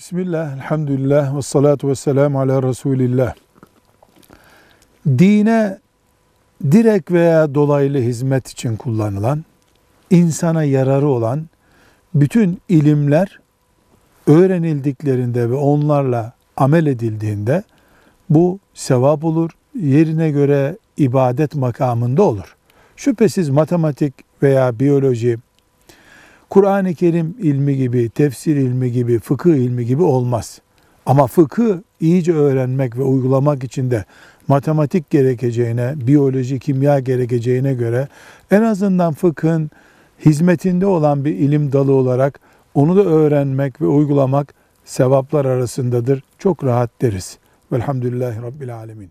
Bismillah, elhamdülillah, ve salatu ve selamu ala Resulillah. Dine direkt veya dolaylı hizmet için kullanılan, insana yararı olan bütün ilimler öğrenildiklerinde ve onlarla amel edildiğinde bu sevap olur, yerine göre ibadet makamında olur. Şüphesiz matematik veya biyoloji, Kur'an-ı Kerim ilmi gibi, tefsir ilmi gibi, fıkıh ilmi gibi olmaz. Ama fıkı iyice öğrenmek ve uygulamak için de matematik gerekeceğine, biyoloji, kimya gerekeceğine göre en azından fıkhın hizmetinde olan bir ilim dalı olarak onu da öğrenmek ve uygulamak sevaplar arasındadır. Çok rahat deriz. Velhamdülillahi Rabbil Alemin.